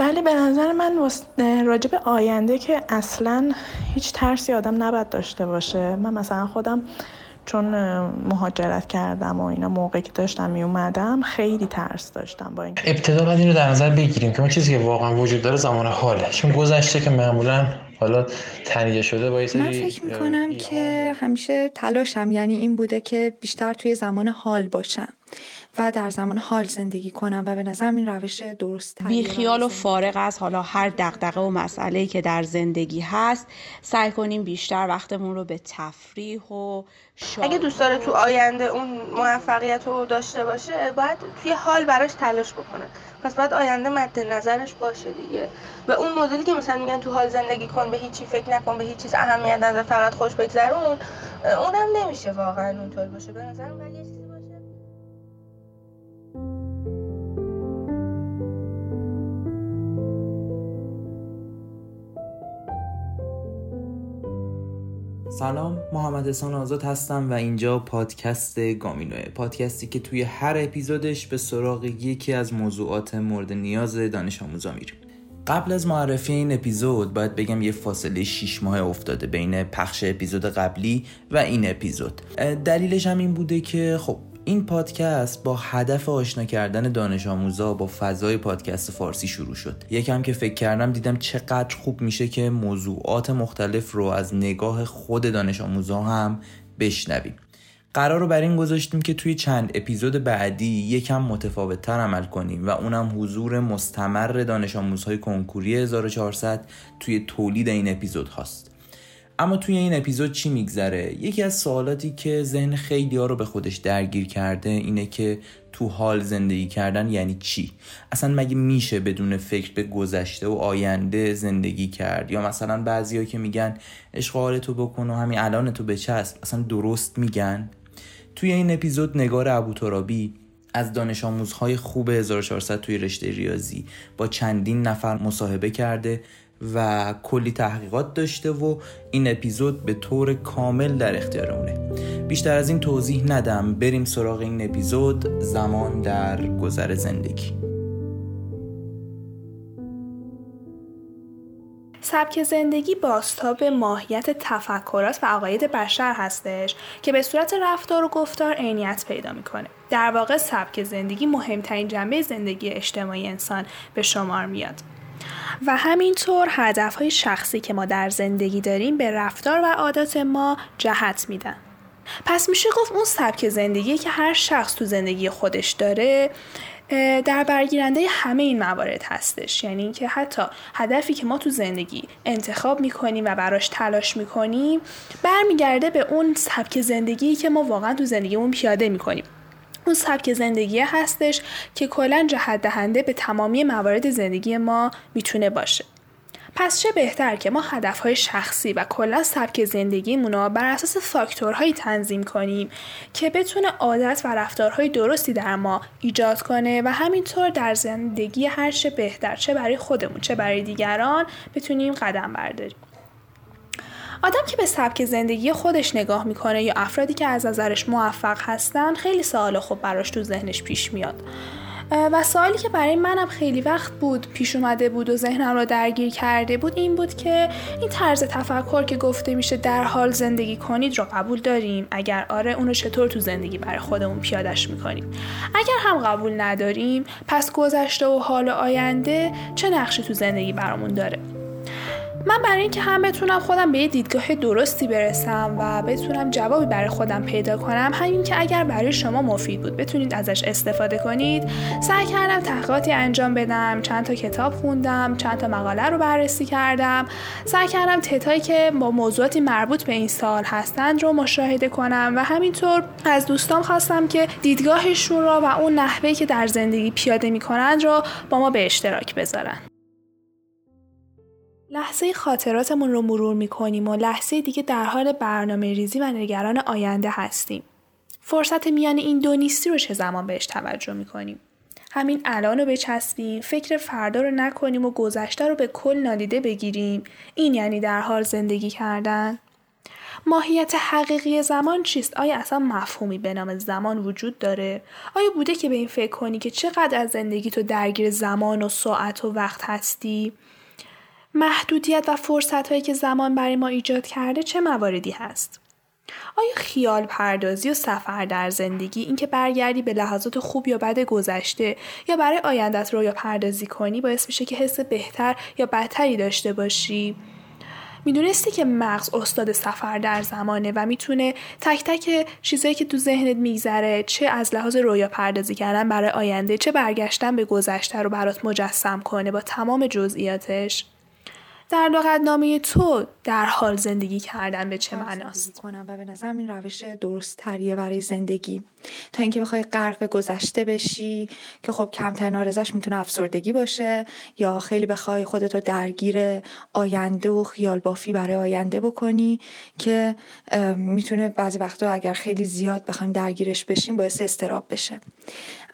ولی به نظر من راجب آینده که اصلا هیچ ترسی آدم نباید داشته باشه. من مثلا خودم چون مهاجرت کردم و اینا موقعی که داشتم می اومدم خیلی ترس داشتم با این ابتدا باید این رو در نظر بگیریم که اون چیزی که واقعا وجود داره زمان حاله. چون گذشته که معمولا حالا تنیه شده با من فکر می‌کنم که همیشه تلاشم یعنی این بوده که بیشتر توی زمان حال باشم. و در زمان حال زندگی کنم و به نظرم این روش درست بی خیال و فارغ از حالا هر دغدغه و مسئله که در زندگی هست سعی کنیم بیشتر وقتمون رو به تفریح و شاد اگه دوست داره تو آینده اون موفقیت رو داشته باشه باید توی حال براش تلاش بکنه. پس باید آینده مد نظرش باشه دیگه. و اون مدلی که مثلا میگن تو حال زندگی کن به هیچی فکر نکن به هیچ چیز اهمیت نده فقط خوش بگذرون اونم نمیشه واقعا اونطور باشه. به نظرم سلام محمد حسان آزاد هستم و اینجا پادکست گامینوه. پادکستی که توی هر اپیزودش به سراغ یکی از موضوعات مورد نیاز دانش آموزا میریم. قبل از معرفی این اپیزود باید بگم یه فاصله 6 ماه افتاده بین پخش اپیزود قبلی و این اپیزود. دلیلش هم این بوده که خب این پادکست با هدف آشنا کردن دانش آموزا با فضای پادکست فارسی شروع شد. یکم که فکر کردم دیدم چقدر خوب میشه که موضوعات مختلف رو از نگاه خود دانش آموزا هم بشنویم. قرار رو بر این گذاشتیم که توی چند اپیزود بعدی یکم متفاوت تر عمل کنیم و اونم حضور مستمر دانش آموزهای کنکوری 1400 توی تولید این اپیزود هاست اما توی این اپیزود چی میگذره؟ یکی از سوالاتی که ذهن خیلی ها رو به خودش درگیر کرده اینه که تو حال زندگی کردن یعنی چی؟ اصلا مگه میشه بدون فکر به گذشته و آینده زندگی کرد؟ یا مثلا بعضیا که میگن اشغال تو بکن و همین الان تو بچسب اصلا درست میگن؟ توی این اپیزود نگار ابوترابی از دانش آموزهای خوب 1400 توی رشته ریاضی با چندین نفر مصاحبه کرده و کلی تحقیقات داشته و این اپیزود به طور کامل در اختیارمونه بیشتر از این توضیح ندم بریم سراغ این اپیزود زمان در گذر زندگی سبک زندگی باستاب ماهیت تفکرات و عقاید بشر هستش که به صورت رفتار و گفتار عینیت پیدا می‌کنه. در واقع سبک زندگی مهمترین جنبه زندگی اجتماعی انسان به شمار میاد. و همینطور هدف های شخصی که ما در زندگی داریم به رفتار و عادات ما جهت میدن. پس میشه گفت اون سبک زندگی که هر شخص تو زندگی خودش داره در برگیرنده همه این موارد هستش یعنی اینکه حتی هدفی که ما تو زندگی انتخاب می‌کنیم و براش تلاش می‌کنیم برمیگرده به اون سبک زندگی که ما واقعا تو زندگیمون پیاده می‌کنیم اون سبک زندگی هستش که کلا جهت دهنده به تمامی موارد زندگی ما می‌تونه باشه. پس چه بهتر که ما هدفهای شخصی و کلا سبک زندگیمون رو بر اساس فاکتورهایی تنظیم کنیم که بتونه عادت و رفتارهای درستی در ما ایجاد کنه و همینطور در زندگی هر چه بهتر چه برای خودمون چه برای دیگران بتونیم قدم برداریم. آدم که به سبک زندگی خودش نگاه می‌کنه یا افرادی که از نظرش موفق هستن خیلی سوال خوب براش تو ذهنش پیش میاد. و سوالی که برای منم خیلی وقت بود پیش اومده بود و ذهنم رو درگیر کرده بود این بود که این طرز تفکر که گفته میشه در حال زندگی کنید رو قبول داریم. اگر آره اونو چطور تو زندگی برای خودمون پیادش می‌کنیم؟ اگر هم قبول نداریم پس گذشته و حال و آینده چه نقشی تو زندگی برامون داره؟ من برای اینکه هم بتونم خودم به یه دیدگاه درستی برسم و بتونم جوابی برای خودم پیدا کنم همین که اگر برای شما مفید بود بتونید ازش استفاده کنید. سعی کردم تحقیقاتی انجام بدم چند تا کتاب خوندم چند تا مقاله رو بررسی کردم. سعی کردم تتایی که با موضوعاتی مربوط به این سال هستند رو مشاهده کنم و همینطور از دوستان خواستم که دیدگاهشون رو و اون نحوهی که در زندگی پیاده می‌کنند رو با ما به اشتراک بذارن. لحظه خاطراتمون رو مرور می‌کنیم و لحظه دیگه در حال برنامه ریزی و نگران آینده هستیم. فرصت میان این دو نیستی رو چه زمان بهش توجه می‌کنیم؟ همین الان رو بچسبیم فکر فردا رو نکنیم و گذشته رو به کل نادیده بگیریم این یعنی در حال زندگی کردن ماهیت حقیقی زمان چیست؟ آیا اصلا مفهومی به نام زمان وجود داره؟ آیا بوده که به این فکر کنی که چقدر از زندگی تو درگیر زمان و ساعت و وقت هستی؟ محدودیت و فرصت هایی که زمان برای ما ایجاد کرده چه مواردی هست؟ آیا خیال پردازی و سفر در زندگی اینکه برگردی به لحظات خوب یا بد گذشته یا برای آیندت رویا پردازی کنی باعث میشه که حس بهتر یا بدتری داشته باشی می‌دونستی که مغز استاد سفر در زمانه و می‌تونه تک تک چیزایی که تو ذهنت میگذره چه از لحاظ رویا پردازی کردن برای آینده چه برگشتن به گذشته رو برات مجسم کنه با تمام جزئیاتش در لغتنامه تو در حال زندگی کردن به چه معناست؟ کنم و به نظرم این روش درست تریه برای زندگی. تا اینکه بخوای غرق گذشته بشی که خب کمتر نارزش می‌تونه افسردگی باشه یا خیلی بخوای خودتو درگیر آینده و خیال بافی برای آینده بکنی که می‌تونه بعضی وقتا اگر خیلی زیاد بخوایم درگیرش بشیم باعث استراب بشه.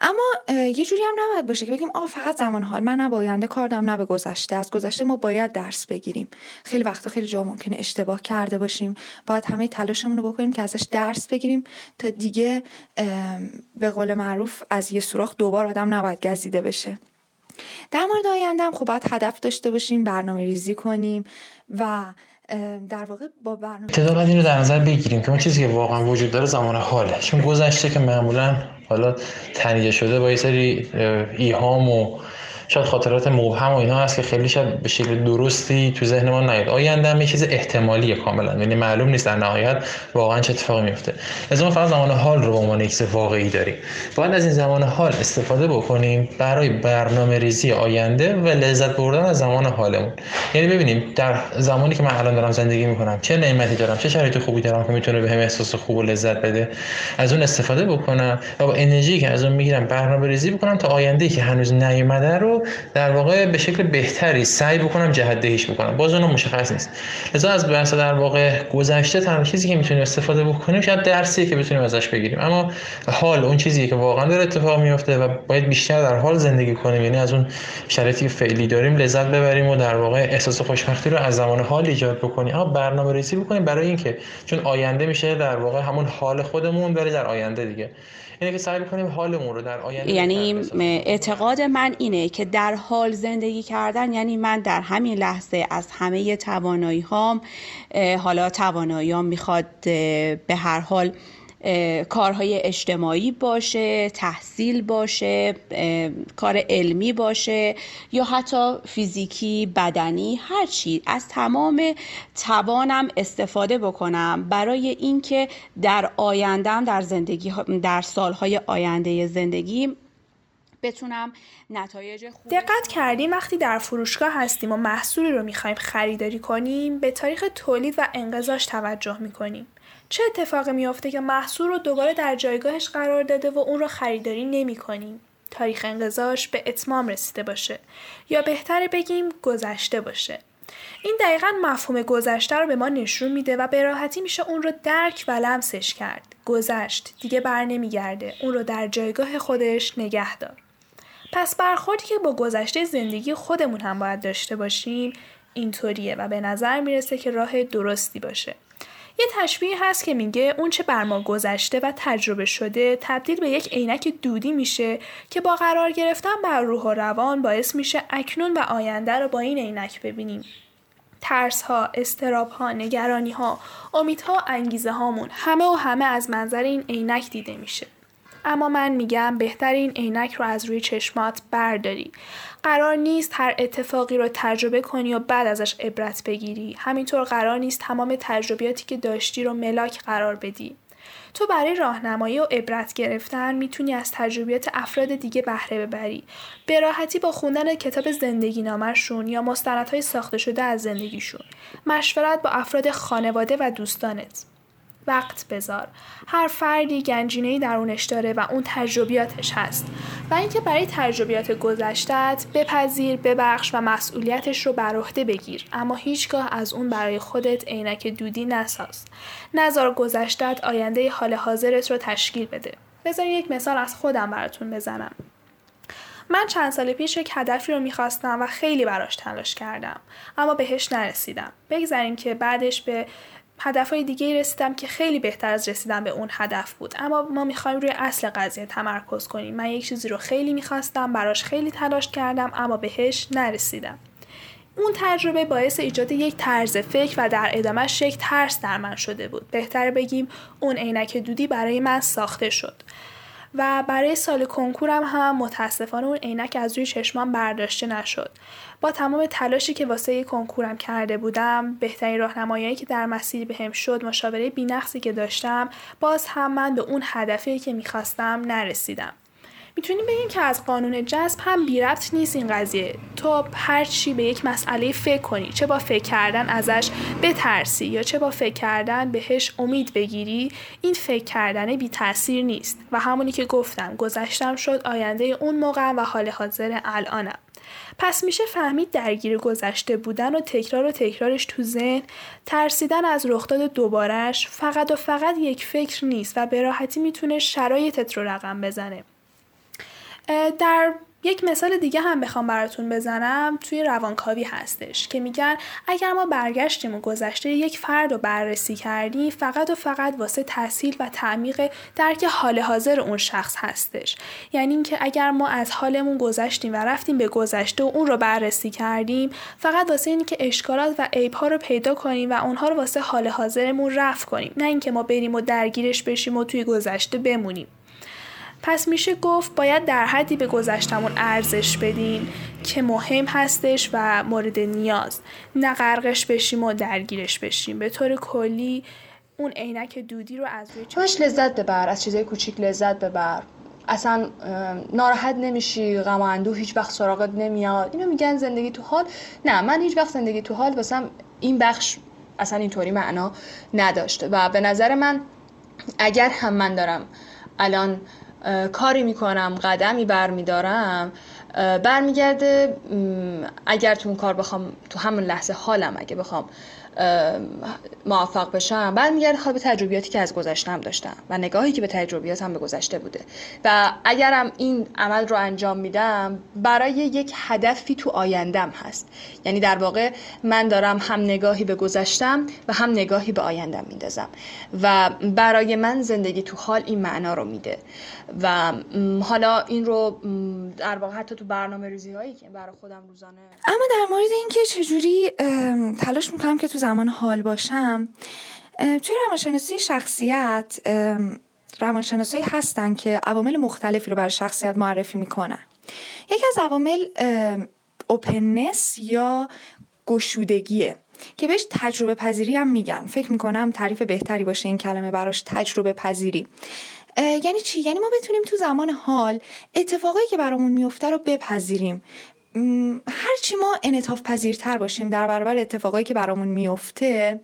اما یه جوری هم نباید باشه که بگیم آه فقط زمان حال. من نه آینده کار دارم نه به گذشته. از گذشته ما باید درس بگیریم. خیلی وقتا خیلی جا ممکنه اشتباه کرده باشیم. باید همه تلاشمون رو بکنیم که ازش درس بگیریم تا دیگه به قول معروف از یه سوراخ دوبار آدم نباید گزیده بشه. در مورد آینده هم خب باید هدف داشته باشیم برنامه ریزی کنیم و در واقع با برنامه این رو در نظر بگیریم که اون چیزی که واقعا وجود داره زمان حاله. چون گذشته که معمولا حالا تنیده شده با یه سری ایهام و شاید خاطرات مبهم و اینا هست که خیلی شاید به شکل درستی تو ذهن ما نیاد. آینده هم یه چیز احتمالیه کاملا. یعنی معلوم نیست در نهایت واقعا چه اتفاقی میفته. از ما فقط زمان حال رو به عنوان یک واقعی داریم. باید از این زمان حال استفاده بکنیم برای برنامه ریزی آینده و لذت بردن از زمان حالمون. یعنی ببینیم در زمانی که من الان دارم زندگی می‌کنم چه نعمتی دارم چه شرایط خوبی دارم که می‌تونه بهم احساس خوب و لذت بده. از اون استفاده بکنم و با انرژی که از اون می‌گیرم برنامه ریزی بکنم تا آینده که هنوز نیومده رو در واقع به شکل بهتری سعی بکنم جهت دهیش بکنم. باز اون مشخص نیست. لذا از بحث در واقع گذشته تنها چیزی که می‌تونیم استفاده بکنیم شاید درسی که بتونیم ازش بگیریم. اما حال اون چیزی که واقعا داره اتفاق میفته و باید بیشتر در حال زندگی کنیم. یعنی از اون شرایطی که فعلی داریم لذت ببریم و در واقع احساس خوشبختی رو از زمان حال ایجاد بکنیم. اما برنامه ریزی بکنیم برای اینکه چون آینده میشه در واقع همون حال خودمون ولی در آینده دیگه. اینه که سعی کنیم حالمون رو در آینده یعنی اعتقاد من اینه که در حال زندگی کردن یعنی من در همین لحظه از همه توانایی هام حالا توانایی می‌خواد به هر حال کارهای اجتماعی باشه تحصیل باشه کار علمی باشه یا حتی فیزیکی بدنی هر چی. از تمام توانم استفاده بکنم برای اینکه در آیندهم در زندگی در سالهای آینده زندگی بتونم نتایج خوب دقت کردیم وقتی در فروشگاه هستیم و محصولی رو می‌خوایم خریداری کنیم به تاریخ تولید و انقضاش توجه می‌کنیم. چه اتفاقی میافته که محصول رو دوباره در جایگاهش قرار داده و اون رو خریداری نمی کنیم. تاریخ انقضاش به اتمام رسیده باشه یا بهتره بگیم گذشته باشه. این دقیقا مفهوم گذشته رو به ما نشون میده و به راحتی میشه اون رو درک و لمسش کرد. گذشت دیگه بر نمیگرده. اون رو در جایگاه خودش نگه دار. پس برخوردی که با گذشته زندگی خودمون هم باید داشته باشیم اینطوریه و به نظر می‌رسه که راه درستی باشه. یه تشبیه هست که میگه اون چه بر ما گذشته و تجربه شده تبدیل به یک عینک دودی میشه که با قرار گرفتن بر روح و روان باعث میشه اکنون و آینده رو با این عینک ببینیم. ترس ها، استراب ها، نگرانی ها، امیدها، انگیزه هامون همه و همه از منظر این عینک دیده میشه. اما من میگم بهتر این عینک رو از روی چشمات برداری قرار نیست هر اتفاقی رو تجربه کنی و بعد ازش عبرت بگیری. همینطور قرار نیست تمام تجربیاتی که داشتی رو ملاک قرار بدی. تو برای راهنمایی و عبرت گرفتن می‌تونی از تجربیات افراد دیگه بهره ببری. به راحتی با خوندن کتاب زندگی نامرشون یا مستندهای ساخته شده از زندگیشون. مشورت با افراد خانواده و دوستانت. وقت بذار. هر فردی گنجینه درونش داره و اون تجربیاتش هست. و اینکه برای تجربیات گذشتت بپذیر ببخش و مسئولیتش رو بر عهده بگیر. اما هیچگاه از اون برای خودت عینک دودی نساز. نظر گذشتت آینده حال حاضرت رو تشکیل بده. بذار یک مثال از خودم براتون بزنم. من چند سال پیش یک هدفی رو می‌خواستم و خیلی براش تلاش کردم. اما بهش نرسیدم. بگذاریم که بعدش به هدفهای دیگه رسیدم که خیلی بهتر از رسیدن به اون هدف بود. اما ما می‌خوایم روی اصل قضیه تمرکز کنیم. من یک چیزی رو خیلی می‌خواستم براش خیلی تلاش کردم اما بهش نرسیدم. اون تجربه باعث ایجاد یک طرز فکر و در ادامهش یک ترس در من شده بود. بهتر بگیم اون عینک دودی برای من ساخته شد. و برای سال کنکورم هم متاسفانه اون عینک از روی چشمام برداشته نشد. با تمام تلاشی که واسه کنکورم کرده بودم بهترین راهنمایی که در مسیر بهم شد مشاوره بینقصی که داشتم باز هم من به اون هدفی که می‌خواستم نرسیدم. می‌تونیم بگیم که از قانون جذب هم بی ربط نیست این قضیه. تو هر چی به یک مسئله فکر کنی چه با فکر کردن ازش بترسی یا چه با فکر کردن بهش امید بگیری این فکر کردن بی تاثیر نیست. و همونی که گفتم گذشتم شد آینده اون موقع و حال حاضر الانم. پس میشه فهمید درگیر گذشته بودن و تکرار و تکرارش تو ذهن ترسیدن از رخداد دوبارش فقط و فقط یک فکر نیست و به راحتی می‌تونه شرایطت رو رقم بزنه. در یک مثال دیگه هم بخوام براتون بزنم توی روانکاوی هستش که میگن اگر ما برگشتیم و گذشته یک فرد رو بررسی کردیم فقط و فقط واسه تحصیل و تعمیق درک حال حاضر اون شخص هستش. یعنی اینکه اگر ما از حالمون گذشتیم و رفتیم به گذشته و اون رو بررسی کردیم فقط واسه اینکه اشکالات و عیبها رو پیدا کنیم و اونها رو واسه حال حاضرمون رفع کنیم. نه اینکه ما بریم و درگیرش بشیم و توی گذشته بمونیم. پس میشه گفت باید در حدی به گذشتمون ارزش بدیم که مهم هستش و مورد نیاز. نه غرقش بشیم و درگیرش بشیم. به طور کلی اون عینک دودی رو از روی باش لذت ببر از چیزای کوچیک لذت ببر. اصلا ناراحت نمیشی غم و اندوه هیچ وقت سراغت نمیاد. اینو میگن زندگی تو حال. نه من هیچ وقت زندگی تو حال واسم این بخش اصلا اینطوری معنا نداشته و به نظر من اگر هم من دارم الان کاری می‌کنم قدمی برمیدارم. برمیگرده اگر تو اون کار بخوام تو همون لحظه حالم اگه بخوام موفق بشم. برمیگرده خواهد به تجربیاتی که از گذشتم داشتم و نگاهی که به تجربیاتم به گذشته بوده. و اگرم این عمل رو انجام میدم برای یک هدفی تو آیندم هست. یعنی در واقع من دارم هم نگاهی به گذشتم و هم نگاهی به آیندم میندازم. و برای من زندگی تو حال این معنا رو میده. و حالا این رو در واقع حتی تو برنامه ریزی هایی که برای خودم روزانه اما در مورد اینکه چجوری تلاش می‌کنم که تو زمان حال باشم توی روانشناسی شخصیت روانشناسایی هستن که عوامل مختلفی رو برای شخصیت معرفی می‌کنن. یکی از عوامل اوپننس یا گشودگیه که بهش تجربه پذیری هم میگن. فکر می‌کنم تعریف بهتری باشه این کلمه براش تجربه پذیری. یعنی چی؟ یعنی ما بتونیم تو زمان حال اتفاقایی که برامون میفته رو بپذیریم. هرچی ما انعطاف پذیرتر باشیم در برابر اتفاقایی که برامون میفته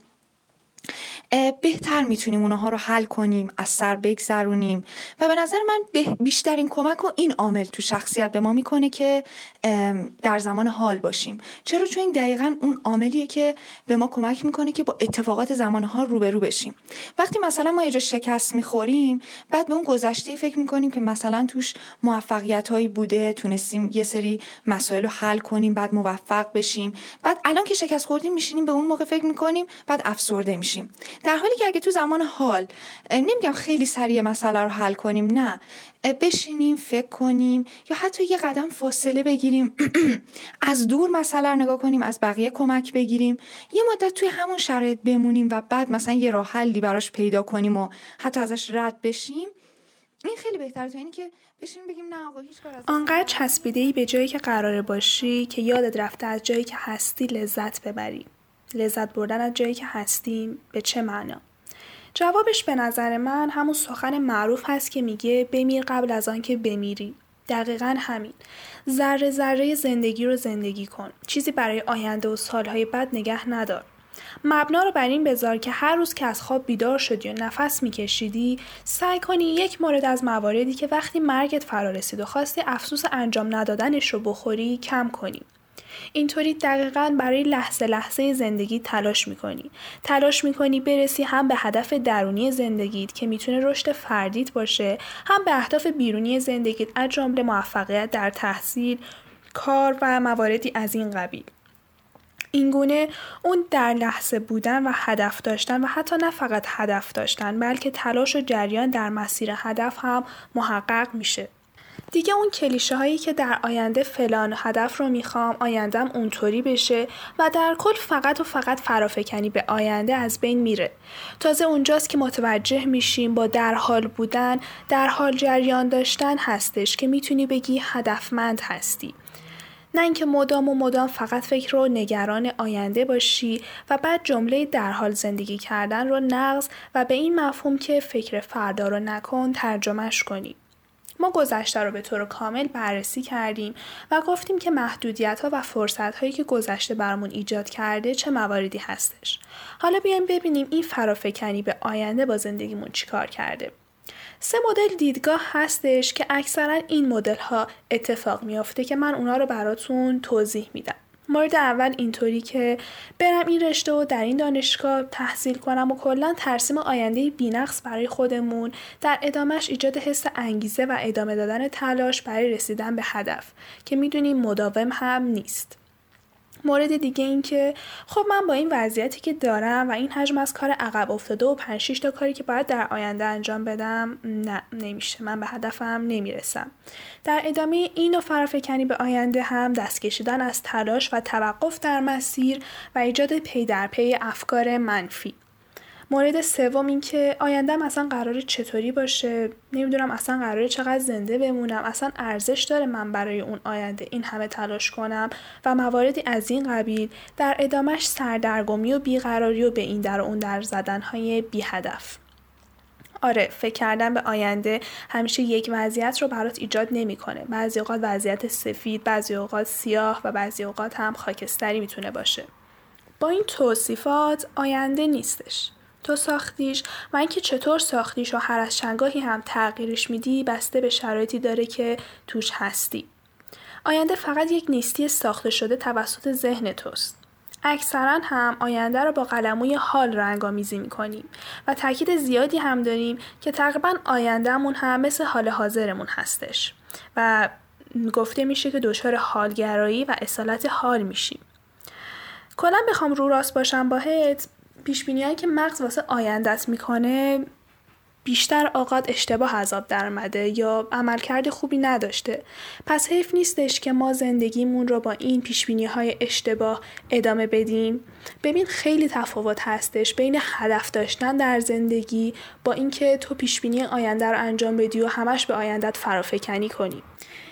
بهتر می‌تونیم اونها رو حل کنیم از سر بگذرونیم. و به نظر من بیشترین کمک و این عامل تو شخصیت به ما می‌کنه که در زمان حال باشیم. چرا؟ چون این دقیقا اون عاملیه که به ما کمک می‌کنه که با اتفاقات زمان حال روبرو بشیم. وقتی مثلا ما یه شکست می‌خوریم بعد به اون گذشته فکر می‌کنیم که مثلا توش موفقیت هایی بوده تونستیم یه سری مسائل رو حل کنیم بعد موفق بشیم. بعد الان که شکست خوردیم میشینیم به اون موقع فکر می‌کنیم بعد افسرده میشیم. در حالی که اگه تو زمان حال نمیگم خیلی سریع مسئله رو حل کنیم نه. بشینیم فکر کنیم یا حتی یه قدم فاصله بگیریم از دور مسئله رو نگاه کنیم از بقیه کمک بگیریم. یه مدت توی همون شرایط بمونیم و بعد مثلا یه راه حلی براش پیدا کنیم و حتی ازش رد بشیم. این خیلی بهتره اینی که بشینیم بگیم نه آقا هیچ کار آنقدر چسبیده ای به جایی که قراره باشی که یادت رفته از جایی که هستی لذت ببری. لذت بردن از جایی که هستیم به چه معنا؟ جوابش به نظر من همون سخن معروف هست که میگه بمیر قبل از آنکه بمیری. دقیقا همین. ذره ذره زندگی رو زندگی کن. چیزی برای آینده و سالهای بعد نگه ندار. مبنا رو بر این بذار که هر روز که از خواب بیدار شدی و نفس میکشیدی سعی کنی یک مورد از مواردی که وقتی مرگت فرا رسید و خواستی افسوس انجام ندادنش رو بخوری کم کنی. اینطوری دقیقا برای لحظه لحظه زندگی تلاش می‌کنی. تلاش می‌کنی برسی هم به هدف درونی زندگیت که می‌تونه رشد فردیت باشه هم به اهداف بیرونی زندگیت از جمله موفقیت در تحصیل، کار و مواردی از این قبیل. اینگونه اون در لحظه بودن و هدف داشتن و حتی نه فقط هدف داشتن بلکه تلاش و جریان در مسیر هدف هم محقق میشه. دیگه اون کلیشه هایی که در آینده فلان هدف رو می‌خوام آیندهم اونطوری بشه و در کل فقط و فقط فرافکنی به آینده از بین میره تازه اونجاست که متوجه میشیم با در حال بودن در حال جریان داشتن هستش که می‌تونی بگی هدفمند هستی نه اینکه مدام و مدام فقط فکر رو نگران آینده باشی و بعد جمله در حال زندگی کردن رو نقض و به این مفهوم که فکر فردا رو نکن ترجمهش کنی. ما گذشته رو به طور کامل بررسی کردیم و گفتیم که محدودیت ها و فرصت هایی که گذشته برامون ایجاد کرده چه مواردی هستش. حالا بیایم ببینیم این فرافکنی به آینده با زندگیمون چیکار کرده. سه مدل دیدگاه هستش که اکثرا این مدل ها اتفاق میافته که من اونا رو براتون توضیح میدم. مورد اول اینطوری که برم این رشته و در این دانشگاه تحصیل کنم و کلا ترسیم آینده بینقص برای خودمون در ادامهش ایجاد حس انگیزه و ادامه دادن تلاش برای رسیدن به هدف که می‌دونیم مداوم هم نیست. مورد دیگه این که خب من با این وضعیتی که دارم و این حجم از کار عقب افتاده و 5 6 تا کاری که باید در آینده انجام بدم نه نمیشه. من به هدفم نمی‌رسم. در ادامه این و فرافکنی به آینده هم دست کشیدن از تلاش و توقف در مسیر و ایجاد پی در پی افکار منفی. مورد سوم این که آیندهم اصلا قراره چطوری باشه نمی‌دونم اصلا قراره چقدر زنده بمونم اصلا ارزش داره من برای اون آینده این همه تلاش کنم و مواردی از این قبیل در ادامش سردرگمی و بیقراری و به این در و اون در زدن های بی هدف. آره فکر کردن به آینده همیشه یک وضعیت رو برات ایجاد نمی‌کنه. بعضی اوقات وضعیت سفید بعضی اوقات سیاه و بعضی اوقات هم خاکستری می‌تونه باشه. با این توصیفات آینده نیستش. تو ساختیش و اینکه چطور ساختیش و هر از چنگاهی هم تغییرش میدی بسته به شرایطی داره که توش هستی. آینده فقط یک نیستی ساخته شده توسط ذهن توست. اکثرا هم آینده رو با قلموی حال رنگامیزی می‌کنیم و تاکید زیادی هم داریم که تقریبا آیندهمون هم مثل حال حاضرمون هستش و گفته میشه که دچار حالگرایی و اصالت حال میشیم. کلا بخوام رو راست باشم باهت پیش که مغز واسه آیندت می‌کنه بیشتر اوقات اشتباه عذاب درمده یا عملکرد خوبی نداشته. پس حیف نیستش که ما زندگیمون رو با این پیش های اشتباه ادامه بدیم. ببین خیلی تفاوت هستش بین هدف داشتن در زندگی با اینکه تو پیش بینی آینده رو انجام بدی و همش به آیندت فرافکنی کنی.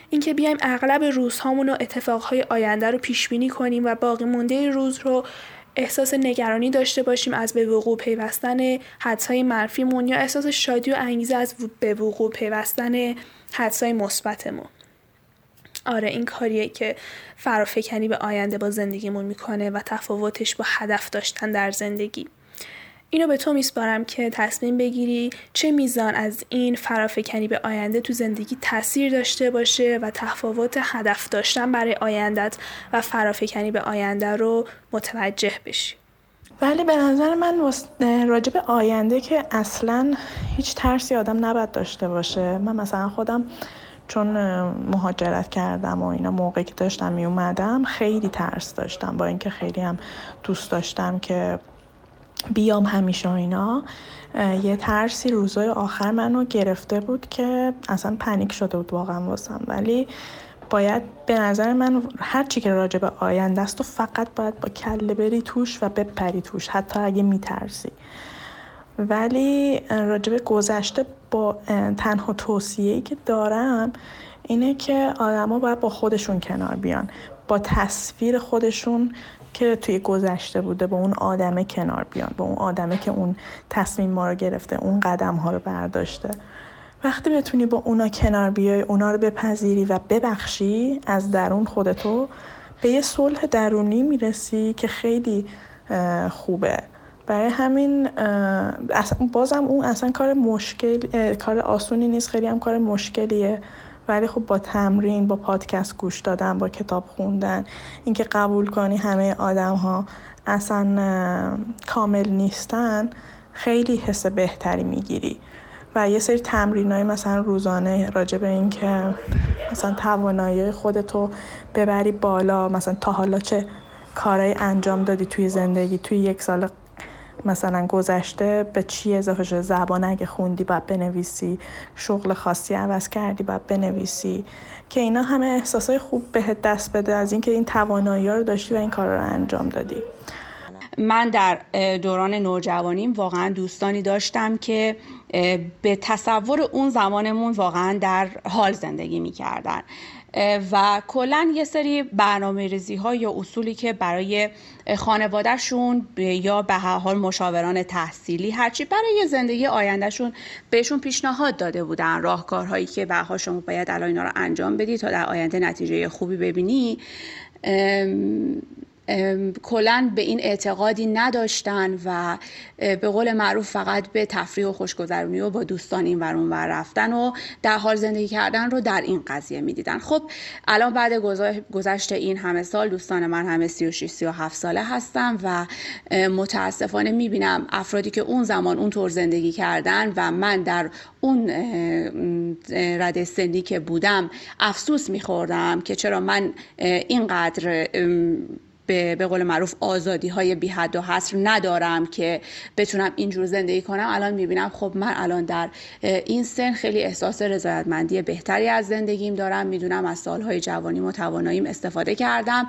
اینکه بیایم اغلب روزهامون و اتفاقهای آینده رو پیش بینی کنیم و باقی مونده روز رو احساس نگرانی داشته باشیم از به وقوع پیوستن حدسهای منفیمون یا احساس شادی و انگیزه از به وقوع پیوستن حدسهای مثبتمون. آره این کاریه که فرافکنی به آینده با زندگیمون می‌کنه و تفاوتش با هدف داشتن در زندگی. اینو به تو میسپارم که تصمیم بگیری چه میزان از این فرافکنی به آینده تو زندگی تاثیر داشته باشه و تفاوت هدف داشتن برای آیندت و فرافکنی به آینده رو متوجه بشی. ولی به نظر من راجع به آینده که اصلا هیچ ترسی آدم نباید داشته باشه. من مثلا خودم چون مهاجرت کردم و اینا موقعی که داشتم می اومدم خیلی ترس داشتم. با اینکه خیلی هم دوست داشتم که بیام همیشه اینا یه ترسی روزای آخر منو گرفته بود که اصلا پنیک شده بود واقعا واسم. ولی باید به نظر من هر چی که راجع به آینده است و فقط باید با کله بری توش و بپری توش حتی اگه میترسی. ولی راجع به گذشته با تنها توصیه‌ای که دارم اینه که آدما باید با خودشون کنار بیان با تصویر خودشون که توی گذشته بوده با اون آدمه کنار بیان با اون آدمه که اون تصمیم ما رو گرفته اون قدم ها رو برداشته. وقتی بتونی با اونا کنار بیای اونا رو بپذیری و ببخشی از درون خودتو به یه صلح درونی می‌رسی که خیلی خوبه. برای همین بازم اون اصلا کار مشکل کار آسونی نیست. خیلی هم کار مشکلیه. ولی خب با تمرین با پادکست گوش دادن با کتاب خوندن اینکه قبول کنی همه آدم ها اصلا کامل نیستن خیلی حس بهتری می‌گیری. و یه سری تمرین های مثلا روزانه راجع به این که مثلا توانایی خودتو ببری بالا مثلا تا حالا چه کارهای انجام دادی توی زندگی توی یک سال مثلا گذشته به چی اضافه شده؟ زبان اگه خوندی باید بنویسی شغل خاصی عوض کردی باید بنویسی. که اینا همه احساسای خوب بهت دست بده از اینکه این توانایی رو داشتی و این کار رو انجام دادی. من در دوران نوجوانیم واقعا دوستانی داشتم که به تصور اون زمانمون واقعا در حال زندگی می‌کردن. و کلا یه سری برنامه ریزی ها یا اصولی که برای خانوادهشون یا به هر حال مشاوران تحصیلی هرچی برای زندگی آیندهشون بهشون پیشنهاد داده بودن راهکارهایی که به شما باید الان اینا رو انجام بدی تا در آینده نتیجه خوبی ببینی کلا به این اعتقادی نداشتن و به قول معروف فقط به تفریح و خوشگذرونی و با دوستان این ور رفتن و در حال زندگی کردن رو در این قضیه می‌دیدن. خب الان بعد گذشت این همه سال دوستان من همه 36 37 ساله هستم و متاسفانه می‌بینم افرادی که اون زمان اون طور زندگی کردن و من در اون رده سنی که بودم افسوس میخوردم که چرا من اینقدر به, به قول معروف آزادی های بی حد و حصر ندارم که بتونم اینجور زندگی کنم. الان می‌بینم خب من الان در این سن خیلی احساس رضایتمندی بهتری از زندگیم دارم. می‌دونم از سالهای جوانی و تواناییم استفاده کردم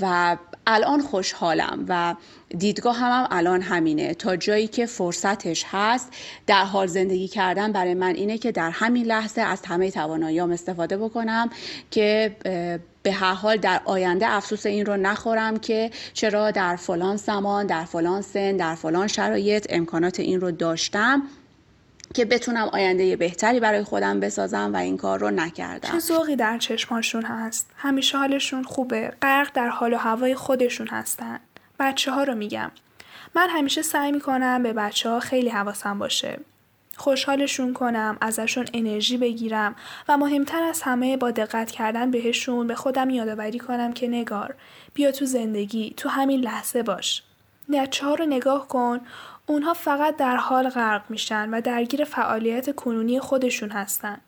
و الان خوشحالم و دیدگاه هم, هم الان همینه. تا جایی که فرصتش هست در حال زندگی کردن برای من اینه که در همین لحظه از همه تواناییام استفاده بکنم که به هر حال در آینده افسوس این رو نخورم که چرا در فلان زمان در فلان سن در فلان شرایط امکانات این رو داشتم که بتونم آینده بهتری برای خودم بسازم و این کار رو نکردم. چه ذوقی در چشماشون هست؟ همیشه حالشون خوبه غرق در حال و هوای خودشون هستن. بچه ها رو میگم. من همیشه سعی می‌کنم به بچه ها خیلی حواسم باشه. خوشحالشون کنم ازشون انرژی بگیرم و مهمتر از همه با دقت کردن بهشون به خودم یادآوری کنم که نگار بیا تو زندگی تو همین لحظه باش. نچه ها رو نگاه کن اونها فقط در حال غرق میشن و درگیر فعالیت کنونی خودشون هستن.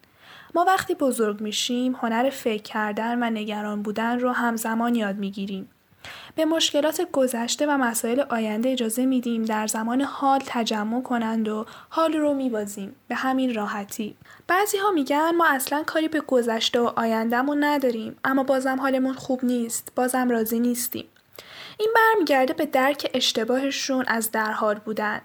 ما وقتی بزرگ میشیم هنر فکر کردن و نگران بودن رو همزمان یاد می‌گیریم. به مشکلات گذشته و مسائل آینده اجازه میدیم در زمان حال تجمع کنند و حال رو میبازیم. به همین راحتی. بعضی ها میگن ما اصلا کاری به گذشته و آیندهمون نداریم اما بازم حالمون خوب نیست. بازم راضی نیستیم. این برمیگرده به درک اشتباهشون از در حال بودن.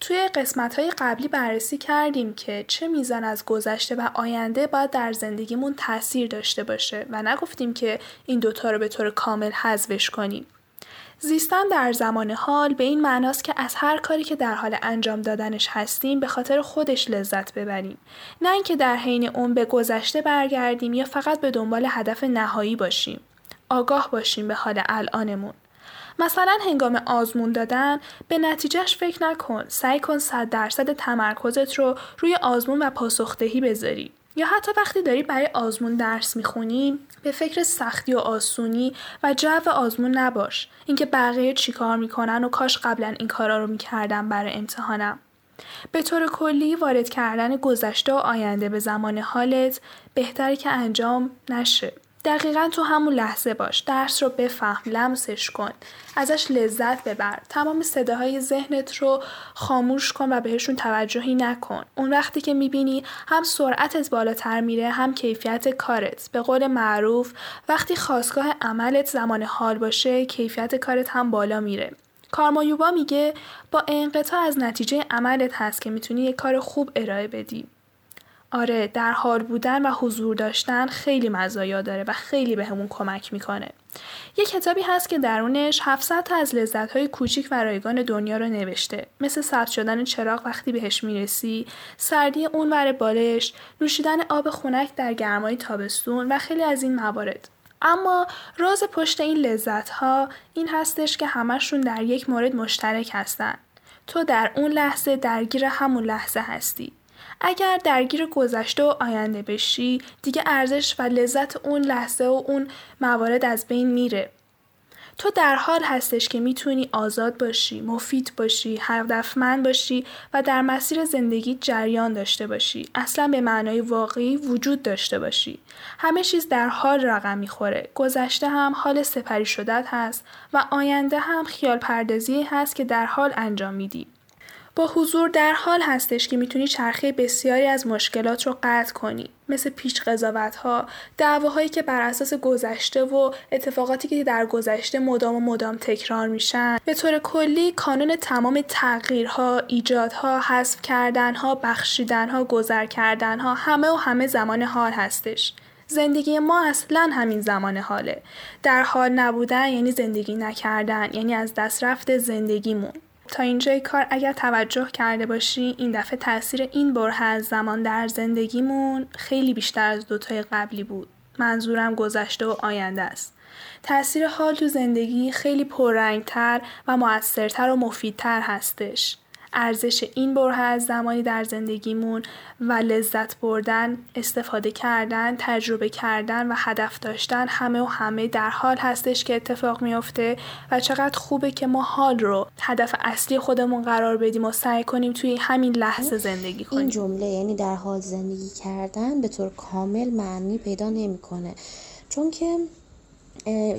توی قسمت های قبلی بررسی کردیم که چه میزان از گذشته و آینده باید در زندگیمون تاثیر داشته باشه و نگفتیم که این دوتا رو به طور کامل حذفش کنیم. زیستن در زمان حال به این معناست که از هر کاری که در حال انجام دادنش هستیم به خاطر خودش لذت ببریم. نه اینکه در حین اون به گذشته برگردیم یا فقط به دنبال هدف نهایی باشیم. آگاه باشیم به حال الانمون. مثلا هنگام آزمون دادن به نتیجهش فکر نکن. سعی کن صد درصد تمرکزت رو روی آزمون و پاسخدهی بذاری. یا حتی وقتی داری برای آزمون درس می‌خونی به فکر سختی و آسونی و جو آزمون نباش. اینکه بقیه چیکار می‌کنن و کاش قبلا این کارا رو می‌کردم برای امتحانم. به طور کلی وارد کردن گذشته و آینده به زمان حالت بهتره که انجام نشه. دقیقا تو همون لحظه باش درس رو بفهم لمسش کن ازش لذت ببر. تمام صداهای ذهنت رو خاموش کن و بهشون توجهی نکن. اون وقتی که می‌بینی هم سرعتت بالاتر میره هم کیفیت کارت. به قول معروف وقتی خواستگاه عملت زمان حال باشه کیفیت کارت هم بالا میره. کارمایوبا میگه با انقطاع از نتیجه عملت هست که می‌تونی یه کار خوب ارائه بدی. آره در حال بودن و حضور داشتن خیلی مزایا داره و خیلی بهمون به کمک می‌کنه. یه کتابی هست که درونش 700 تا از لذت‌های کوچیک و رایگان دنیا رو نوشته. مثل سبز شدن چراغ وقتی بهش می‌رسی، سردی اون ور بالش، نوشیدن آب خنک در گرمای تابستون و خیلی از این موارد. اما راز پشت این لذت ها این هستش که همشون در یک مورد مشترک هستن. تو در اون لحظه درگیر همون لحظه هستی. اگر درگیر گذشته و آینده بشی دیگه ارزش و لذت اون لحظه و اون موارد از بین میره تو در حال هستش که می‌تونی آزاد باشی، مفید باشی، هدفمند باشی و در مسیر زندگی جریان داشته باشی. اصلا به معنای واقعی وجود داشته باشی. همه چیز در حال رقم می‌خوره. گذشته هم حال سپری شدت هست و آینده هم خیال پردازی هست که در حال انجام میدی. با حضور در حال هستش که می‌تونی چرخه بسیاری از مشکلات رو قطع کنی. مثل پیش قضاوت ها دعواهایی که بر اساس گذشته و اتفاقاتی که در گذشته مدام و مدام تکرار میشن. به طور کلی کانون تمام تغییرها ایجادها حذف کردنها بخشیدنها گذر کردنها همه و همه زمان حال هستش. زندگی ما اصلا همین زمان حاله. در حال نبودن یعنی زندگی نکردن یعنی از دست رفت زندگیمون. تا اینجای کار اگر توجه کرده باشی این دفعه تاثیر این بره از زمان در زندگیمون خیلی بیشتر از دوتای قبلی بود. منظورم گذشته و آینده است. تاثیر حال تو زندگی خیلی پررنگتر و موثرتر و مفیدتر هستش. ارزش این بره از زمانی در زندگیمون و لذت بردن، استفاده کردن، تجربه کردن و هدف داشتن همه و همه در حال هستش که اتفاق میافته و چقدر خوبه که ما حال رو هدف اصلی خودمون قرار بدیم و سعی کنیم توی همین لحظه زندگی کنیم. این جمله یعنی در حال زندگی کردن به طور کامل معنی پیدا نمی‌کنه چون که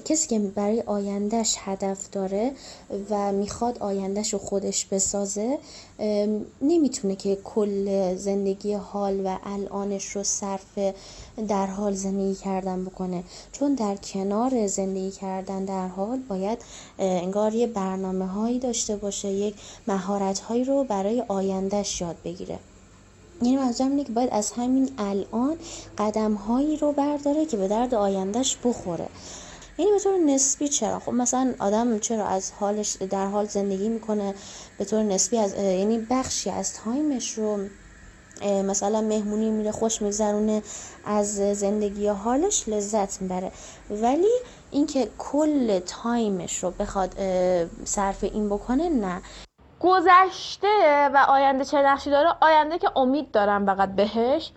کسی که برای آیندهش هدف داره و می‌خواد آیندهش رو خودش بسازه نمی‌تونه که کل زندگی حال و الانش رو صرف در حال زندگی کردن بکنه. چون در کنار زندگی کردن در حال باید انگار یه برنامه هایی داشته باشه یک مهارت هایی رو برای آیندهش یاد بگیره. یعنی منظورم اینه که باید از همین الان قدم هایی رو برداره که به درد آیندهش بخوره. یعنی به طور نسبی چرا؟ خب مثلا آدم چرا از حالش در حال زندگی می‌کنه به طور نسبی از یعنی بخشی از time ش رو مثلا مهمونی میره خوش میگذرونه از زندگی حالش لذت می‌بره. ولی اینکه کل time ش رو بخواد صرف این بکنه نه. گذشته و آینده چه نقشی داره؟ آینده که امید دارم فقط بهش.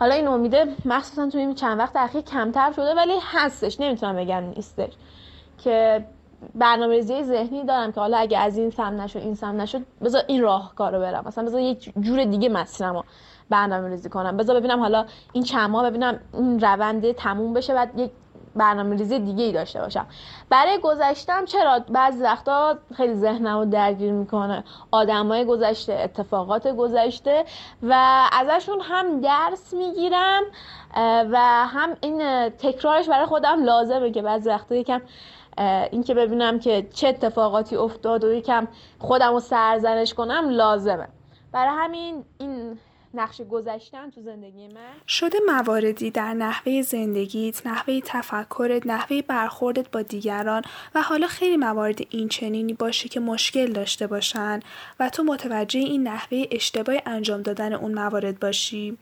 حالا این امیده مخصوصا توی این چند وقت اخیر کمتر شده ولی هستش. نمی‌تونم بگم نیستش. که برنامه ریزی ذهنی دارم که حالا اگه از این سم نشد این سم نشد بذار این راهکار رو برم. مثلا بذار یک جور دیگه مسیرمو برنامه ریزی کنم. بذار ببینم حالا این چند ماه ببینم این رونده تموم بشه بعد یک برنامه ریزی دیگه ای داشته باشم. برای گذشتم چرا بعضی وقتا خیلی ذهنمو درگیر می‌کنه. آدمای گذشته اتفاقات گذشته و ازشون هم درس می‌گیرم و هم این تکرارش برای خودم لازمه که بعضی وقتا یکم این که ببینم که چه اتفاقاتی افتاد و یکم خودم رو سرزنش کنم لازمه. برای همین این نقش گذشتن تو زندگی من؟ شده مواردی در نحوه زندگیت، نحوه تفکرت، نحوه برخوردت با دیگران و حالا خیلی موارد این چنینی باشه که مشکل داشته باشن و تو متوجه این نحوه اشتباه انجام دادن اون موارد باشی.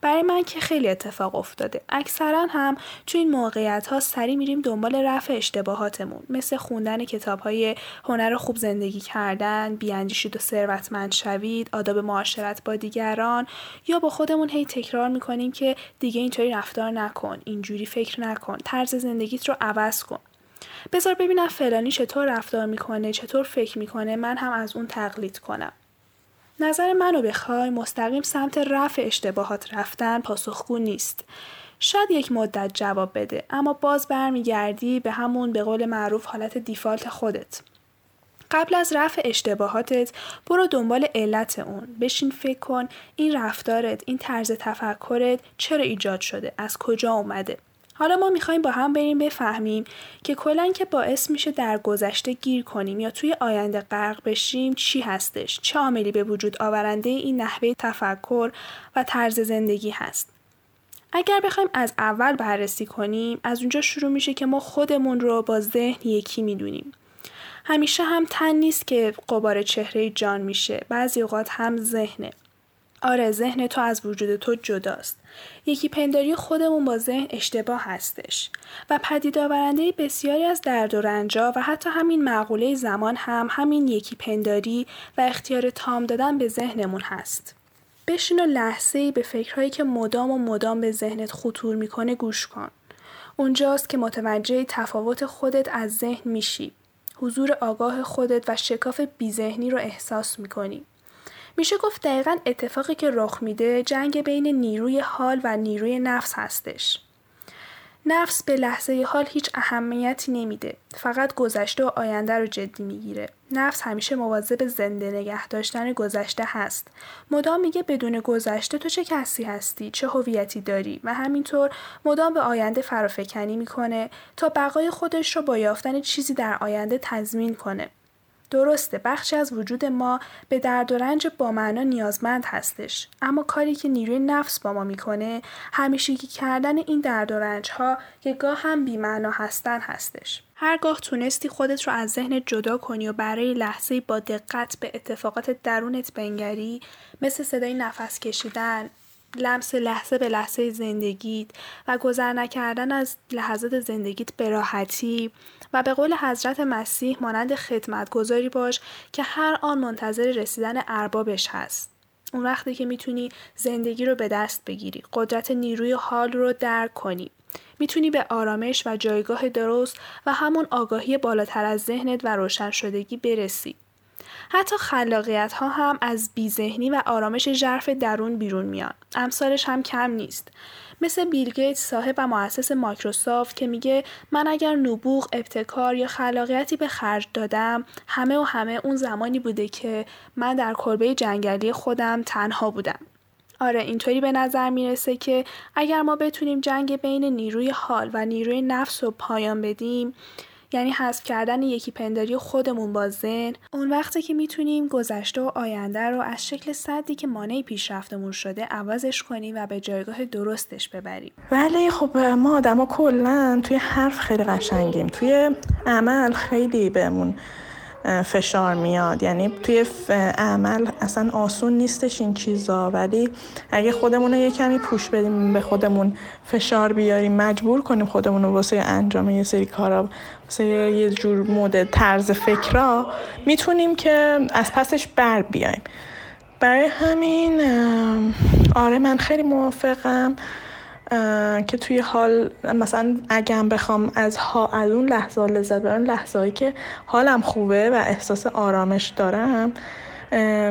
برای من که خیلی اتفاق افتاده. اکثرا هم تو این موقعیت ها سری میریم دنبال رفع اشتباهاتمون. مثل خوندن کتاب های هنر خوب زندگی کردن بیاندیشید و ثروتمند شوید آداب معاشرت با دیگران یا با خودمون هی تکرار می‌کنیم که دیگه اینطوری رفتار نکن اینجوری فکر نکن طرز زندگیت رو عوض کن. بذار ببینم فلانی چطور رفتار می‌کنه چطور فکر می‌کنه من هم از اون تقلید کنم. نظر منو بخوای مستقیم سمت رفع اشتباهات رفتن پاسخگو نیست. شاید یک مدت جواب بده اما باز برمیگردی به همون به قول معروف حالت دیفالت خودت. قبل از رفع اشتباهاتت برو دنبال علت اون بشین فکر کن این رفتارت این طرز تفکرت چرا ایجاد شده از کجا اومده حالا ما می‌خوایم با هم بریم بفهمیم که کلا که باعث میشه در گذشته گیر کنیم یا توی آینده غرق بشیم چی هستش؟ چه عاملی به وجود آورنده این نحوه تفکر و طرز زندگی هست؟ اگر بخوایم از اول بررسی کنیم از اونجا شروع میشه که ما خودمون رو با ذهن یکی می‌دونیم. همیشه هم تن نیست که قبار چهره جان میشه بعضی اوقات هم ذهنه. آره ذهن تو از وجود تو جداست. یکی پنداری خودمون با ذهن اشتباه هستش و پدید آورنده بسیاری از درد و رنجا و حتی همین معقوله زمان هم همین یکی پنداری و اختیار تام دادن به ذهنمون هست. بشین و لحظه به فکرهایی که مدام و مدام به ذهنت خطور می‌کنه گوش کن. اونجاست که متوجه تفاوت خودت از ذهن میشی. حضور آگاه خودت و شکاف بیذهنی رو احساس می‌کنی. میشه گفت دقیقا اتفاقی که رخ میده جنگ بین نیروی حال و نیروی نفس هستش. نفس به لحظه حال هیچ اهمیتی نمیده. فقط گذشته و آینده رو جدی می‌گیره. نفس همیشه مواظب زنده نگه داشتن گذشته هست. مدام میگه بدون گذشته تو چه کسی هستی؟ چه هویتی داری؟ و همینطور مدام به آینده فرافکنی می‌کنه تا بقای خودش رو با یافتن چیزی در آینده تضمین کنه. درسته بخشی از وجود ما به درد و رنج با معنا نیازمند هستش. اما کاری که نیروی نفس با ما می‌کنه همیشگی کردن این درد و رنج ها که گاه هم بیمعنا هستن هستش. هرگاه تونستی خودت رو از ذهن جدا کنی و برای لحظه با دقت به اتفاقات درونت بنگری مثل صدای نفس کشیدن لمس لحظه به لحظه زندگیت و گذر نکردن از لحظات زندگیت به راحتی و به قول حضرت مسیح مانند خدمتگذاری باش که هر آن منتظر رسیدن اربابش هست. اون وقتی که می‌تونی زندگی رو به دست بگیری، قدرت نیروی حال رو درک کنی. می‌تونی به آرامش و جایگاه درست و همون آگاهی بالاتر از ذهنت و روشن شدگی برسی. حتی خلاقیت ها هم از بیذهنی و آرامش ژرف درون بیرون میان. امثالش هم کم نیست. مثل بیل گیت صاحب و مؤسس مایکروسافت که میگه من اگر نبوغ، ابتکار یا خلاقیتی به خرج دادم همه و همه اون زمانی بوده که من در کلبه جنگلی خودم تنها بودم. آره اینطوری به نظر می‌رسه که اگر ما بتونیم جنگ بین نیروی حال و نیروی نفس رو پایان بدیم یعنی حذف کردن یکی پنداری خودمون با ذهن اون وقتی که می‌تونیم گذشته و آینده رو از شکل صدی که مانع پیشرفتمون شده عوضش کنیم و به جایگاه درستش ببریم. ولی خب ما آدما کلا توی حرف خیلی قشنگیم. توی عمل خیلی بهمون فشار میاد. یعنی توی عمل اصلا آسون نیستش این چیزا. ولی اگه خودمون یه کمی پوش بدیم به خودمون فشار بیاریم مجبور کنیم خودمون رو واسه انجام یه سری کارا واسه یه جور مدل طرز فکرا می‌تونیم که از پسش بر بیایم. برای همین آره من خیلی موافقم. که توی حال مثلا اگم بخوام از ها از اون لحظه لذت برم لحظه که حالم خوبه و احساس آرامش دارم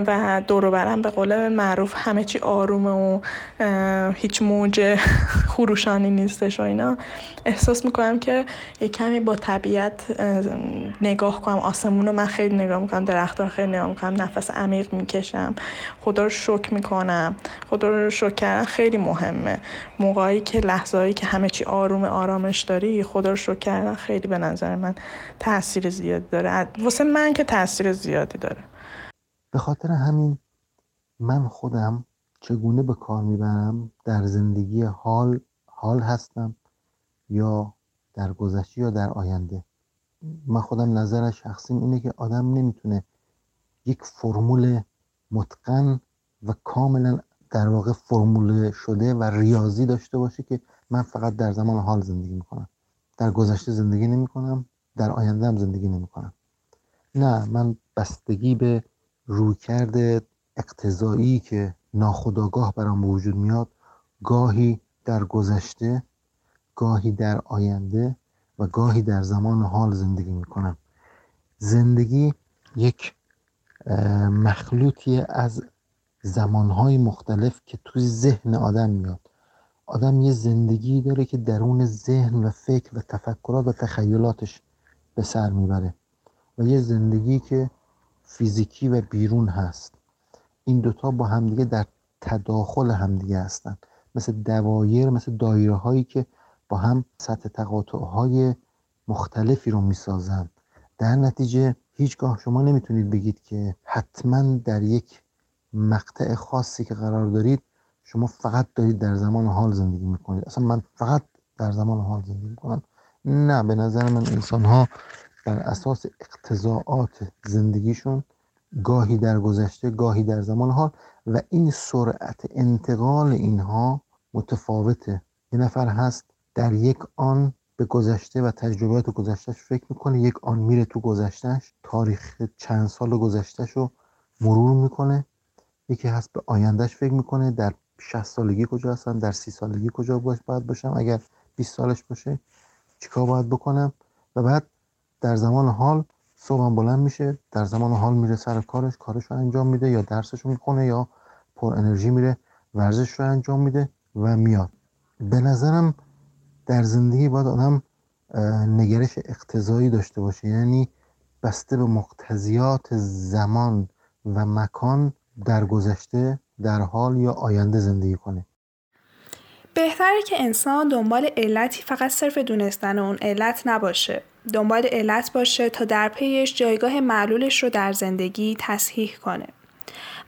و دورو برم به قول معروف همه چی آرومه و هیچ موج خروشانی نیستش و اینا. احساس می‌کنم که یه کمی با طبیعت نگاه کنم آسمون رو من خیلی نگاه می‌کنم درخت رو خیلی نگاه می‌کنم نفس عمیق می‌کشم خدا رو شک می‌کنم خدا رو شک کردن خیلی مهمه. موقعی که لحظه که همه چی آروم آرامش داری خدا رو شک کردن خیلی به نظر من تاثیر زیادی داره. واسه من که تاثیر زیادی داره. به خاطر همین من خودم چگونه به کار می‌برم در زندگی حال حال هستم یا در گذشته یا در آینده. من خودم نظر شخصیم اینه که آدم نمی‌تونه یک فرمول متقن و کاملا در واقع فرمول شده و ریاضی داشته باشه که من فقط در زمان حال زندگی می‌کنم. در گذشته زندگی نمی‌کنم در آینده هم زندگی نمی‌کنم. نه من بستگی به رویکرد اقتضایی که ناخودآگاه برام وجود میاد گاهی در گذشته گاهی در آینده و گاهی در زمان حال زندگی می‌کنم. زندگی یک مخلوطی از زمانهای مختلف که توی ذهن آدم میاد. آدم یه زندگی داره که درون ذهن و فکر و تفکرات و تخیلاتش به سر می‌بره. و یه زندگی که فیزیکی و بیرون هست. این دوتا با همدیگه در تداخل همدیگه هستن. مثل دوایر مثل دایره هایی که با هم سطح تقاطع های مختلفی رو می‌سازن. در نتیجه هیچگاه شما نمی‌تونید بگید که حتما در یک مقطع خاصی که قرار دارید شما فقط دارید در زمان حال زندگی می‌کنید. اصلا من فقط در زمان حال زندگی می‌کنم. نه به نظر من انسان ها بر اساس اقتضاعات زندگیشون گاهی در گذشته گاهی در زمان حال و این سرعت انتقال اینها متفاوته. یه نفر هست در یک آن به گذشته و تجربیات گذشتهش فکر می‌کنه یک آن میره تو گذشتهش تاریخ چند سال گذشتهش رو مرور می‌کنه. یکی هست به آیندهش فکر می‌کنه در 60 سالگی کجا هستم در سی سالگی کجا باید باشم اگر 20 سالش باشه چیکار باید بکنم؟ و بعد در زمان حال صبحم بلند میشه در زمان حال میره سر کارش کارش رو انجام میده یا درسش رو می‌خونه یا پر انرژی میره ورزش رو انجام میده و میاد. به نظرم در زندگی باید آدم نگرش اقتضایی داشته باشه. یعنی بسته به مقتضیات زمان و مکان در گذشته در حال یا آینده زندگی کنه. بهتره که انسان دنبال علتی فقط صرف دونستن اون علت نباشه. دنبال علت باشه تا در پیش جایگاه معلولش رو در زندگی تصحیح کنه.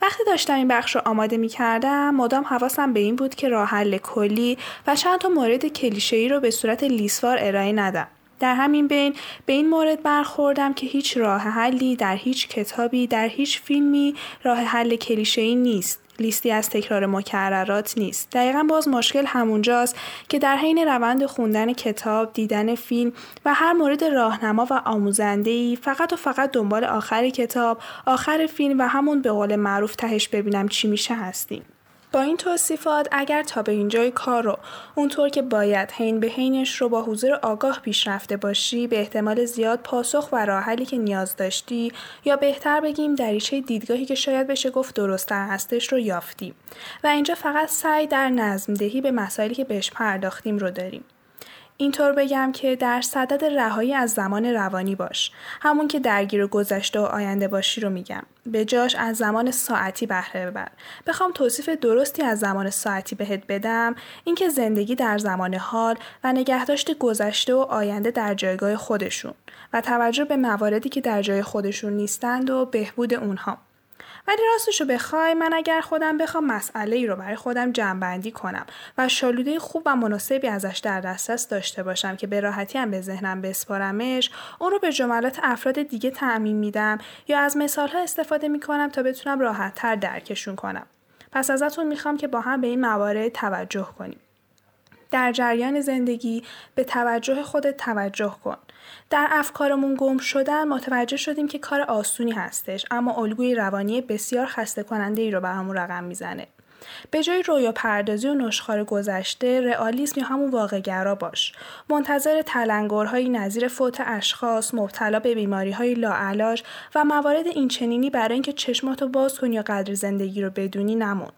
وقتی داشتم این بخش رو آماده می کردم مدام حواسم به این بود که راه حل کلی و چند تا مورد کلیشه‌ای رو به صورت لیسوار ارائه ندم. در همین بین به این مورد برخوردم که هیچ راه حلی در هیچ کتابی در هیچ فیلمی راه حل کلیشه‌ای نیست. لیستی از تکرار مکررات نیست. دقیقا باز مشکل همونجاست که در حین روند خوندن کتاب دیدن فیلم و هر مورد راهنما و آموزنده فقط و فقط دنبال آخر کتاب آخر فیلم و همون به قول معروف تهش ببینم چی میشه هستیم. با این توصیفات اگر تا به اینجای کار رو اونطور که باید حین به حینش رو با حضور آگاه پیش رفته باشی به احتمال زیاد پاسخ و راه که نیاز داشتی یا بهتر بگیم دریچه دیدگاهی که شاید بشه گفت درستتر هستش رو یافتی. و اینجا فقط سعی در نظم دهی به مسائلی که بهش پرداختیم رو داریم. اینطور بگم که در صدد رهایی از زمان روانی باش. همون که درگیر گذشته و آینده باشی رو میگم. به جاش از زمان ساعتی بهره ببر. بخوام توصیف درستی از زمان ساعتی بهت بدم اینکه زندگی در زمان حال و نگهداشت گذشته و آینده در جایگاه خودشون و توجه به مواردی که در جای خودشون نیستند و بهبود اونها. ولی راستشو بخوای من اگر خودم بخوام مسئله ای رو برای خودم جمعبندی کنم و شالوده خوب و مناسبی ازش در دسترس داشته باشم که به راحتی هم به ذهنم بسپارمش اون رو به جملات افراد دیگه تعمین میدم یا از مثال ها استفاده می‌کنم تا بتونم راحت تر درکشون کنم پس ازتون می‌خوام که با هم به این موارد توجه کنیم در جریان زندگی به توجه خودت توجه کن. در افکارمون گم شدن متوجه شدیم که کار آسونی هستش اما الگوی روانی بسیار خسته کننده ای رو برامون رقم می‌زنه. به جای رویا پردازی و نشخار گذشته رئالیسم یا همون واقعگرا باش منتظر تلنگرهایی نظیر فوت اشخاص مبتلا به بیماری های لاعلاج و موارد اینچنینی برای اینکه چشماتو باز کنی یا قدر زندگی رو بدونی نمون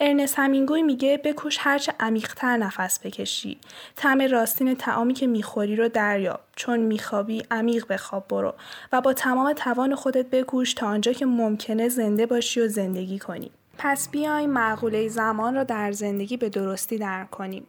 ارنست همینگوی میگه بکوش هرچه عمیقتر نفس بکشی. طعم راستین تعامی که می‌خوری رو دریاب. چون میخوابی عمیق بخواب برو و با تمام توان خودت بکوش تا آنجا که ممکنه زنده باشی و زندگی کنی. پس بیایم معقوله زمان را در زندگی به درستی درک کنیم.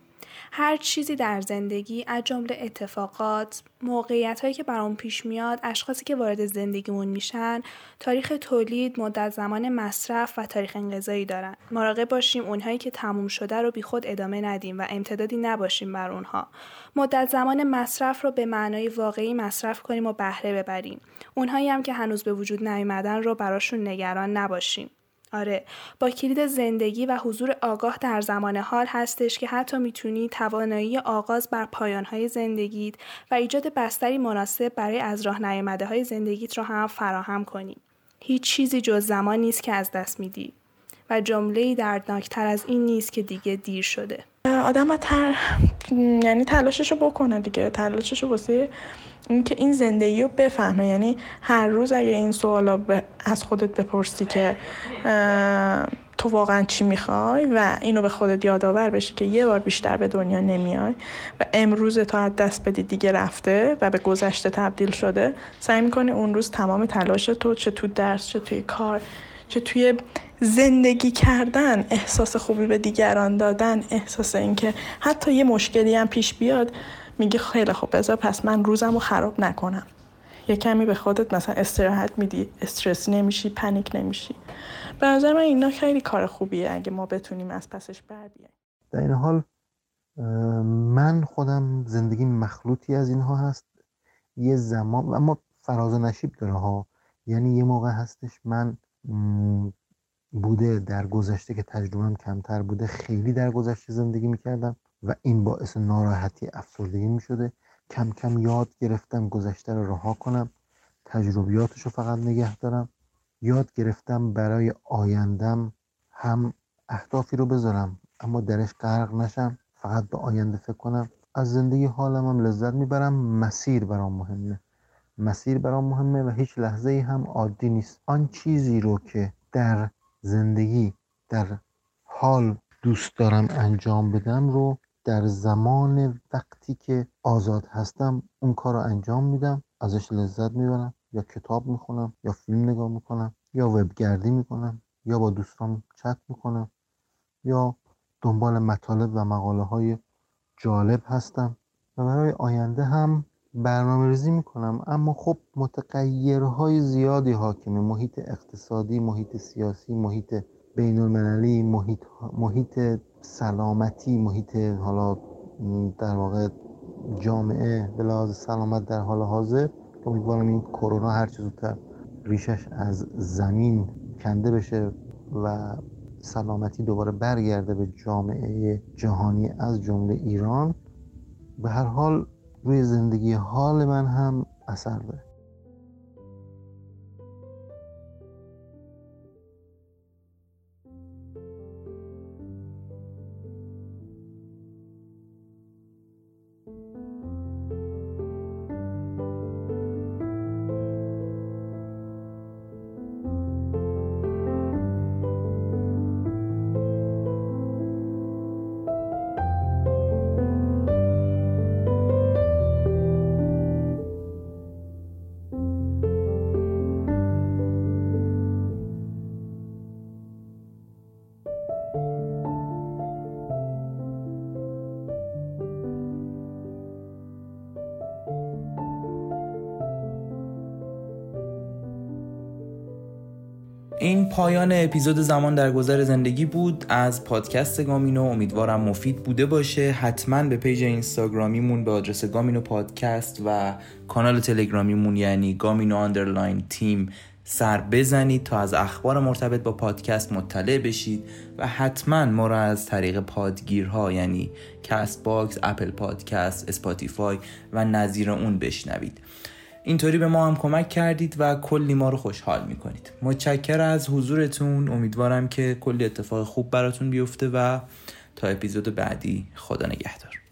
هر چیزی در زندگی از جمله اتفاقات موقعیت هایی که برام پیش میاد اشخاصی که وارد زندگیمون میشن تاریخ تولید مدت زمان مصرف و تاریخ انقضایی دارن. مراقب باشیم اونهایی که تموم شده رو بیخود ادامه ندیم و امتدادی نباشیم بر اونها. مدت زمان مصرف رو به معنای واقعی مصرف کنیم و بهره ببریم. اونهایی هم که هنوز به وجود نیومدن رو براشون نگران نباشیم. آره با کلید زندگی و حضور آگاه در زمان حال هستش که حتی می‌تونی توانایی آغاز بر پایانهای زندگیت و ایجاد بستری مناسب برای از راه نیامده های زندگیت رو هم فراهم کنی. هیچ چیزی جز زمان نیست که از دست میدی و جمله دردناکتر از این نیست که دیگه دیر شده. آدم تر یعنی تلاششو بکنه دیگه. تلاششو واسه اینکه این زندگی رو بفهمه. یعنی هر روز اگه این سوالا از خودت بپرسی که تو واقعا چی می‌خوای و اینو به خودت یادآور بشی که یه بار بیشتر به دنیا نمیای و امروز تا از دست بدی دیگه رفته و به گذشته تبدیل شده سعی می‌کنی اون روز تمام تلاش تو چه تو درس چه توی کار چه توی زندگی کردن احساس خوبی به دیگران دادن احساس اینکه حتی یه مشکلی هم پیش بیاد میگه خیلی خوب بذار پس من روزم رو خراب نکنم. یه کمی به خودت مثلا استراحت میدی استرس نمیشی پنیک نمیشی. به نظر من اینا خیلی کار خوبیه اگه ما بتونیم از پسش بر بیاییم در این حال من خودم زندگی مخلوطی از اینها هست. یه زمان اما فراز و نشیب داره ها. یعنی یه موقع هستش من بوده در گذشته که تجربهم کمتر بوده خیلی در گذشته زندگی می‌کردم و این باعث ناراحتی افسردگی می شده کم کم یاد گرفتم گذشته رو رها کنم تجربیاتش رو فقط نگه دارم. یاد گرفتم برای آیندم هم اهدافی رو بذارم اما درش غرق نشم فقط به آینده فکر کنم. از زندگی حالم هم لذت می‌برم. مسیر برام مهمه. مسیر برام مهمه و هیچ لحظه هم عادی نیست. آن چیزی رو که در زندگی در حال دوست دارم انجام بدم رو در زمان وقتی که آزاد هستم اون کار رو انجام میدم ازش لذت می‌برم یا کتاب می‌خونم یا فیلم نگاه می‌کنم یا وبگردی می‌کنم یا با دوستان چت می‌کنم یا دنبال مطالب و مقاله های جالب هستم و برای آینده هم برنامه ریزی می‌کنم اما خب متغیرهای زیادی حاکمه. محیط اقتصادی محیط سیاسی محیط بین المللی محیط, محیط سلامتی محیط حالا در واقع جامعه به لحاظ سلامت در حال حاضر. امیدوارم این کرونا هر چه زودتر ریشش از زمین کنده بشه و سلامتی دوباره برگرده به جامعه جهانی از جمله ایران. به هر حال روی زندگی حال من هم اثر داره. پایان اپیزود زمان در گذر زندگی بود. از پادکست گامینو امیدوارم مفید بوده باشه. حتما به page اینستاگرامیمون به آدرس گامینو پادکست و کانال تلگرامیمون یعنی گامینو underline team سر بزنید تا از اخبار مرتبط با پادکست مطلع بشید و حتما ما را از طریق پادگیرها یعنی کست باکس، اپل پادکست، اسپاتیفای و نظیر اون بشنوید. اینطوری به ما هم کمک کردید و کلی ما رو خوشحال می‌کنید. متشکر از حضورتون. امیدوارم که کلی اتفاق خوب براتون بیفته و تا اپیزود بعدی خدا نگهدار.